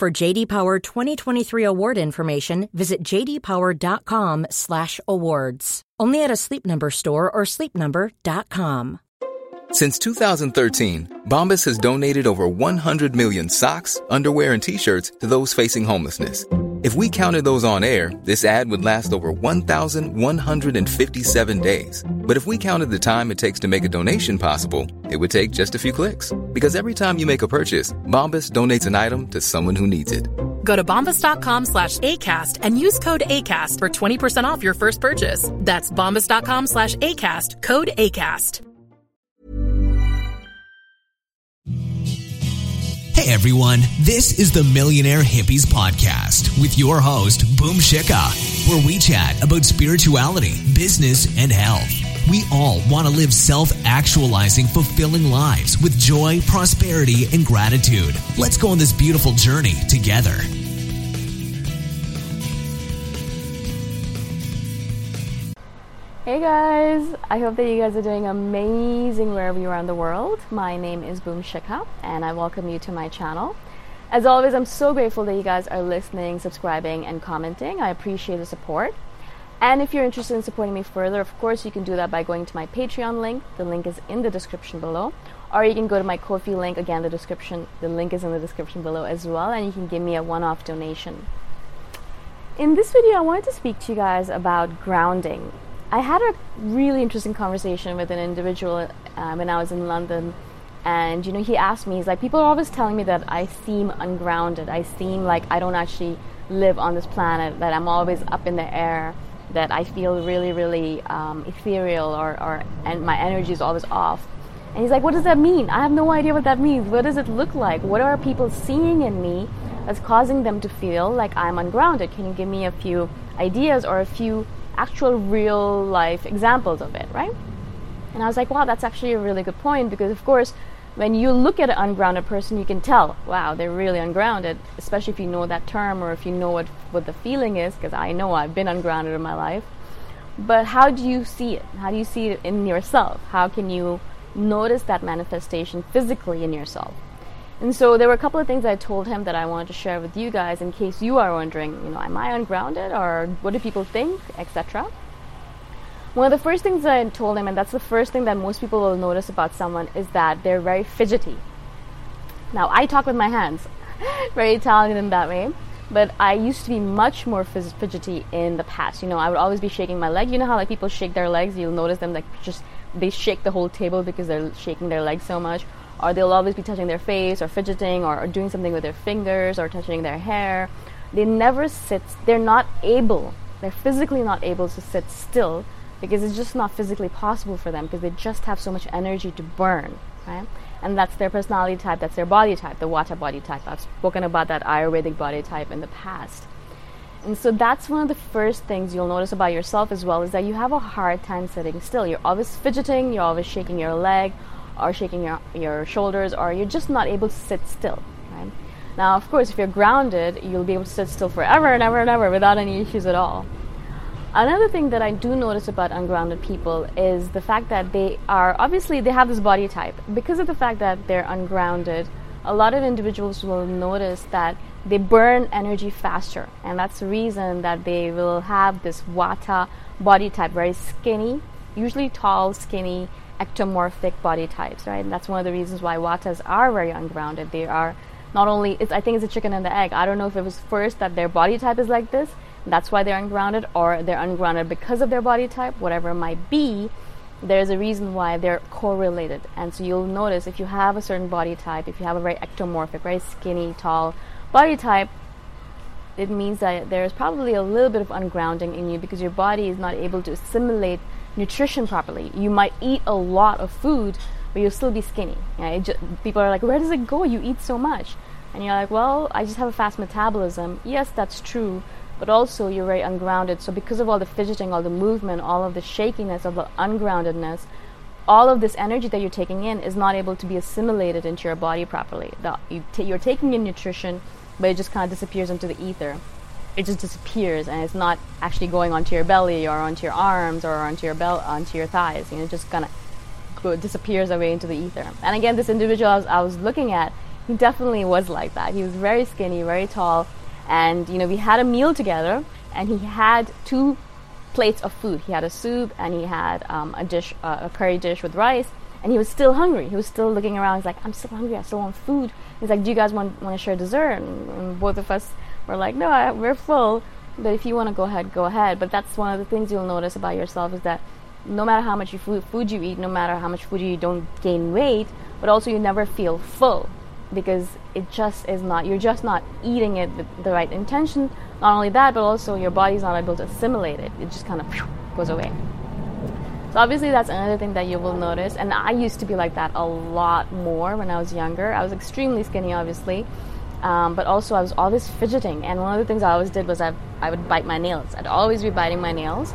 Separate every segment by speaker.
Speaker 1: For JD Power 2023 award information, visit jdpower.com/awards. Only at a Sleep Number store or sleepnumber.com.
Speaker 2: Since 2013, Bombas has donated over 100 million socks, underwear, and t-shirts to those facing homelessness. If we counted those on air, this ad would last over 1,157 days. But if we counted the time it takes to make a donation possible, it would take just a few clicks. Because every time you make a purchase, Bombas donates an item to someone who needs it.
Speaker 3: Go to bombas.com slash ACAST and use code ACAST for 20% off your first purchase. That's bombas.com slash ACAST, code ACAST.
Speaker 4: Hey everyone, this is the Millionaire Hippies Podcast with your host, Boom Shikha, where we chat about spirituality, business, and health. We all want to live self actualizing, fulfilling lives with joy, prosperity, and gratitude. Let's go on this beautiful journey together.
Speaker 5: Hey guys, I hope that you guys are doing amazing wherever you are in the world. My name is Boom Shikha and I welcome you to my channel. As always, I'm so grateful that you guys are listening, subscribing, and commenting. I appreciate the support. And if you're interested in supporting me further, of course, you can do that by going to my Patreon link. The link is in the description below. Or you can go to my Ko-fi link. Again, the description, the link is in the description below as well, and you can give me a one-off donation. In this video, I wanted to speak to you guys about grounding. I had a really interesting conversation with an individual uh, when I was in London, and you know, he asked me, he's like, people are always telling me that I seem ungrounded. I seem like I don't actually live on this planet. That I'm always up in the air. That I feel really, really um, ethereal, or, or and my energy is always off. And he's like, what does that mean? I have no idea what that means. What does it look like? What are people seeing in me that's causing them to feel like I'm ungrounded? Can you give me a few ideas or a few actual real life examples of it, right? And I was like, wow, that's actually a really good point because, of course, when you look at an ungrounded person, you can tell, wow, they're really ungrounded, especially if you know that term or if you know what, what the feeling is, because I know I've been ungrounded in my life. But how do you see it? How do you see it in yourself? How can you notice that manifestation physically in yourself? And so there were a couple of things I told him that I wanted to share with you guys in case you are wondering, you know, am I ungrounded or what do people think, etc. One of the first things I told him, and that's the first thing that most people will notice about someone, is that they're very fidgety. Now, I talk with my hands, very Italian in that way, but I used to be much more fidgety in the past. You know, I would always be shaking my leg. You know how like people shake their legs? You'll notice them like just they shake the whole table because they're shaking their legs so much or they'll always be touching their face or fidgeting or, or doing something with their fingers or touching their hair. They never sit, they're not able, they're physically not able to sit still because it's just not physically possible for them because they just have so much energy to burn, right? And that's their personality type, that's their body type, the Vata body type. I've spoken about that Ayurvedic body type in the past. And so that's one of the first things you'll notice about yourself as well is that you have a hard time sitting still. You're always fidgeting, you're always shaking your leg, or shaking your, your shoulders, or you're just not able to sit still. Right? Now, of course, if you're grounded, you'll be able to sit still forever and ever and ever without any issues at all. Another thing that I do notice about ungrounded people is the fact that they are obviously they have this body type. Because of the fact that they're ungrounded, a lot of individuals will notice that they burn energy faster, and that's the reason that they will have this Vata body type, very skinny, usually tall, skinny, ectomorphic body types, right? And that's one of the reasons why Vatas are very ungrounded. They are not only, I think it's a chicken and the egg. I don't know if it was first that their body type is like this, that's why they're ungrounded, or they're ungrounded because of their body type, whatever it might be. There's a reason why they're correlated. And so you'll notice if you have a certain body type, if you have a very ectomorphic, very skinny, tall body type, it means that there's probably a little bit of ungrounding in you because your body is not able to assimilate nutrition properly. You might eat a lot of food, but you'll still be skinny. just, people are like, where does it go? You eat so much. And you're like, well, I just have a fast metabolism. Yes, that's true, but also you're very ungrounded. So because of all the fidgeting, all the movement, all of the shakiness, of the ungroundedness, all of this energy that you're taking in is not able to be assimilated into your body properly. The, you t- you're taking in nutrition, but it just kind of disappears into the ether it just disappears and it's not actually going onto your belly or onto your arms or onto your belt onto your thighs you know it just kind of disappears away into the ether and again this individual I was, I was looking at he definitely was like that he was very skinny very tall and you know we had a meal together and he had two plates of food. He had a soup and he had um, a dish uh, a curry dish with rice and he was still hungry. He was still looking around. He's like i'm still hungry. I still want food. He's like do you guys want, want to share dessert? And, and both of us we're like, no, I, we're full. But if you want to go ahead, go ahead. But that's one of the things you'll notice about yourself is that no matter how much food, food you eat, no matter how much food you eat, don't gain weight, but also you never feel full because it just is not, you're just not eating it with the right intention. Not only that, but also your body's not able to assimilate it. It just kind of goes away. So obviously that's another thing that you will notice. And I used to be like that a lot more when I was younger. I was extremely skinny, obviously. Um, but also, I was always fidgeting, and one of the things I always did was I, I would bite my nails. I'd always be biting my nails,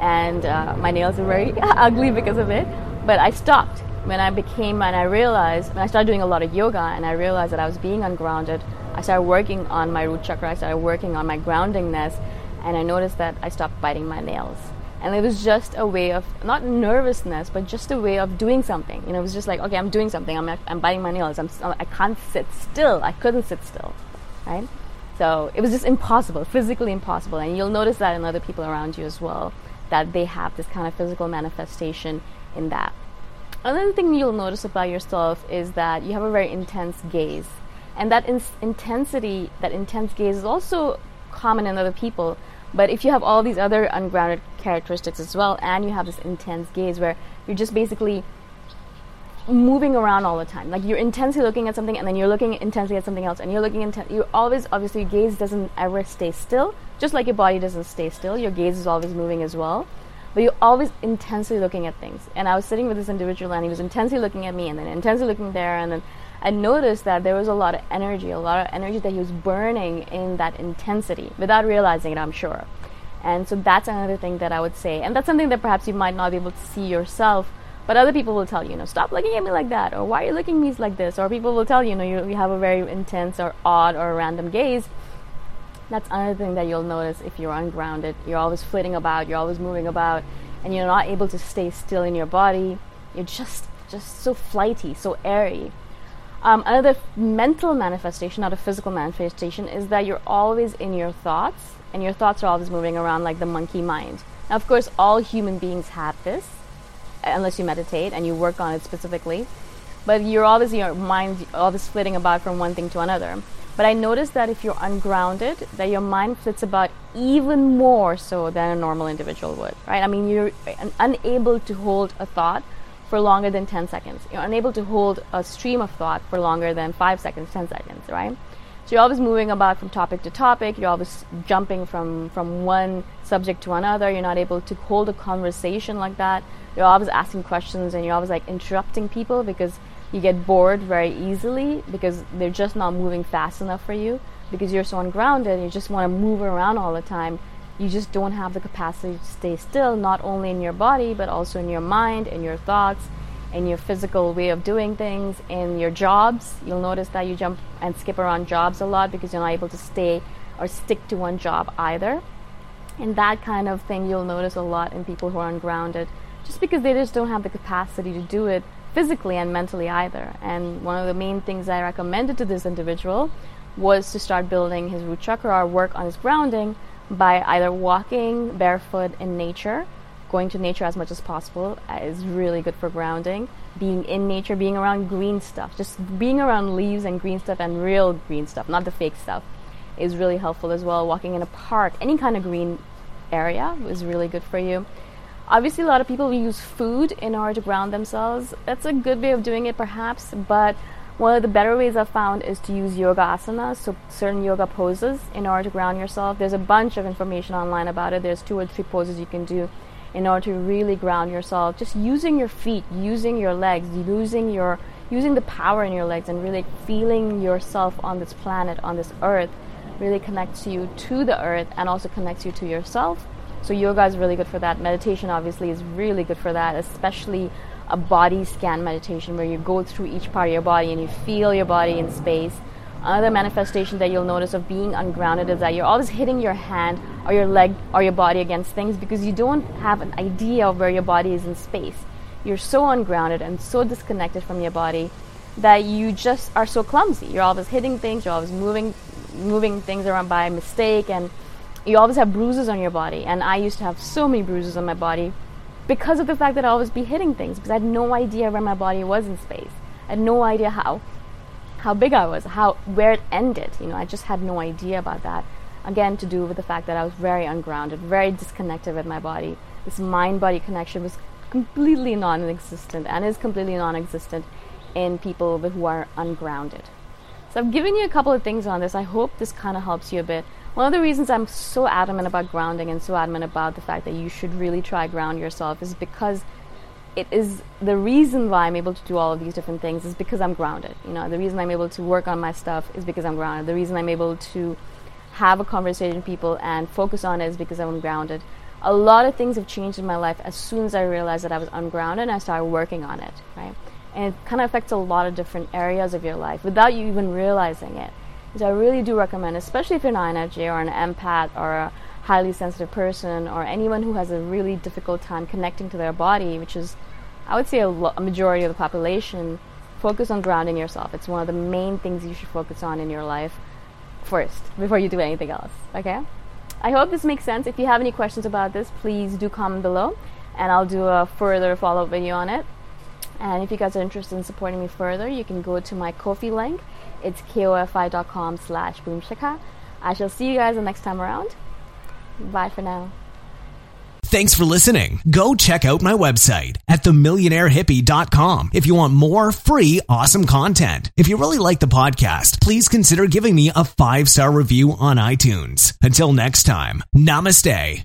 Speaker 5: and uh, my nails were very ugly because of it. But I stopped when I became, and I realized, when I started doing a lot of yoga, and I realized that I was being ungrounded. I started working on my root chakra, I started working on my groundingness, and I noticed that I stopped biting my nails. And it was just a way of not nervousness but just a way of doing something. You know it was just like okay i'm doing something. I'm, I'm biting my nails. I'm, i can't sit still. I couldn't sit still right? So it was just impossible physically impossible. And you'll notice that in other people around you as well that they have this kind of physical manifestation in that another thing you'll notice about yourself is that you have a very intense gaze and that in- intensity that intense gaze is also common in other people but if you have all these other ungrounded characteristics as well, and you have this intense gaze where you're just basically moving around all the time, like you're intensely looking at something, and then you're looking intensely at something else, and you're looking intensely. You always, obviously, your gaze doesn't ever stay still. Just like your body doesn't stay still, your gaze is always moving as well. But you're always intensely looking at things. And I was sitting with this individual, and he was intensely looking at me, and then intensely looking there, and then I noticed that there was a lot of energy, a lot of energy that he was burning in that intensity without realizing it, I'm sure. And so that's another thing that I would say. And that's something that perhaps you might not be able to see yourself, But other people will tell you, you know, stop looking at me like that, or why are you looking at me like this? Or people will tell you, you know, you, you have a very intense or odd or random gaze. That's another thing that you'll notice if you're ungrounded. You're always flitting about, you're always moving about, and you're not able to stay still in your body. You're just just so flighty, so airy. Um, another mental manifestation, not a physical manifestation, is that you're always in your thoughts, and your thoughts are always moving around like the monkey mind. Now, of course, all human beings have this, unless you meditate and you work on it specifically. But you're always your mind always flitting about from one thing to another. But I noticed that if you're ungrounded, that your mind flits about even more so than a normal individual would, right? I mean, you're unable to hold a thought for longer than 10 seconds. You're unable to hold a stream of thought for longer than 5 seconds, 10 seconds, right? So you're always moving about from topic to topic. You're always jumping from, from one subject to another. You're not able to hold a conversation like that. You're always asking questions and you're always like interrupting people because you get bored very easily because they're just not moving fast enough for you because you're so ungrounded. and You just want to move around all the time. You just don't have the capacity to stay still, not only in your body, but also in your mind, in your thoughts, in your physical way of doing things, in your jobs. You'll notice that you jump and skip around jobs a lot because you're not able to stay or stick to one job either. And that kind of thing you'll notice a lot in people who are ungrounded, just because they just don't have the capacity to do it physically and mentally either. And one of the main things I recommended to this individual was to start building his root chakra or work on his grounding by either walking barefoot in nature, going to nature as much as possible uh, is really good for grounding. Being in nature, being around green stuff, just being around leaves and green stuff and real green stuff, not the fake stuff, is really helpful as well. Walking in a park, any kind of green area is really good for you. Obviously, a lot of people use food in order to ground themselves. That's a good way of doing it, perhaps, but one of the better ways I've found is to use yoga asanas, so certain yoga poses, in order to ground yourself. There's a bunch of information online about it. There's two or three poses you can do in order to really ground yourself. Just using your feet, using your legs, using your using the power in your legs, and really feeling yourself on this planet, on this earth, really connects you to the earth and also connects you to yourself so yoga is really good for that. Meditation obviously is really good for that, especially a body scan meditation where you go through each part of your body and you feel your body in space. Another manifestation that you'll notice of being ungrounded is that you're always hitting your hand or your leg or your body against things because you don't have an idea of where your body is in space. You're so ungrounded and so disconnected from your body that you just are so clumsy. You're always hitting things, you're always moving moving things around by mistake and you always have bruises on your body. And I used to have so many bruises on my body because of the fact that I always be hitting things because I had no idea where my body was in space. I had no idea how how big I was, how where it ended. You know, I just had no idea about that. Again, to do with the fact that I was very ungrounded, very disconnected with my body. This mind-body connection was completely non-existent and is completely non-existent in people who are ungrounded. So I've given you a couple of things on this. I hope this kind of helps you a bit. One of the reasons I'm so adamant about grounding and so adamant about the fact that you should really try ground yourself is because it is the reason why I'm able to do all of these different things is because I'm grounded. You know, the reason I'm able to work on my stuff is because I'm grounded. The reason I'm able to have a conversation with people and focus on it is because I'm grounded. A lot of things have changed in my life as soon as I realized that I was ungrounded and I started working on it, right? And it kind of affects a lot of different areas of your life without you even realizing it. So I really do recommend, especially if you're an INFJ or an empath or a highly sensitive person or anyone who has a really difficult time connecting to their body, which is, I would say, a, lo- a majority of the population, focus on grounding yourself. It's one of the main things you should focus on in your life first before you do anything else. Okay? I hope this makes sense. If you have any questions about this, please do comment below and I'll do a further follow up video on it. And if you guys are interested in supporting me further, you can go to my Ko-fi link it's kofi.com slash boomshikha. I shall see you guys the next time around. Bye for now.
Speaker 4: Thanks for listening. Go check out my website at themillionairehippie.com if you want more free, awesome content. If you really like the podcast, please consider giving me a five star review on iTunes. Until next time, namaste.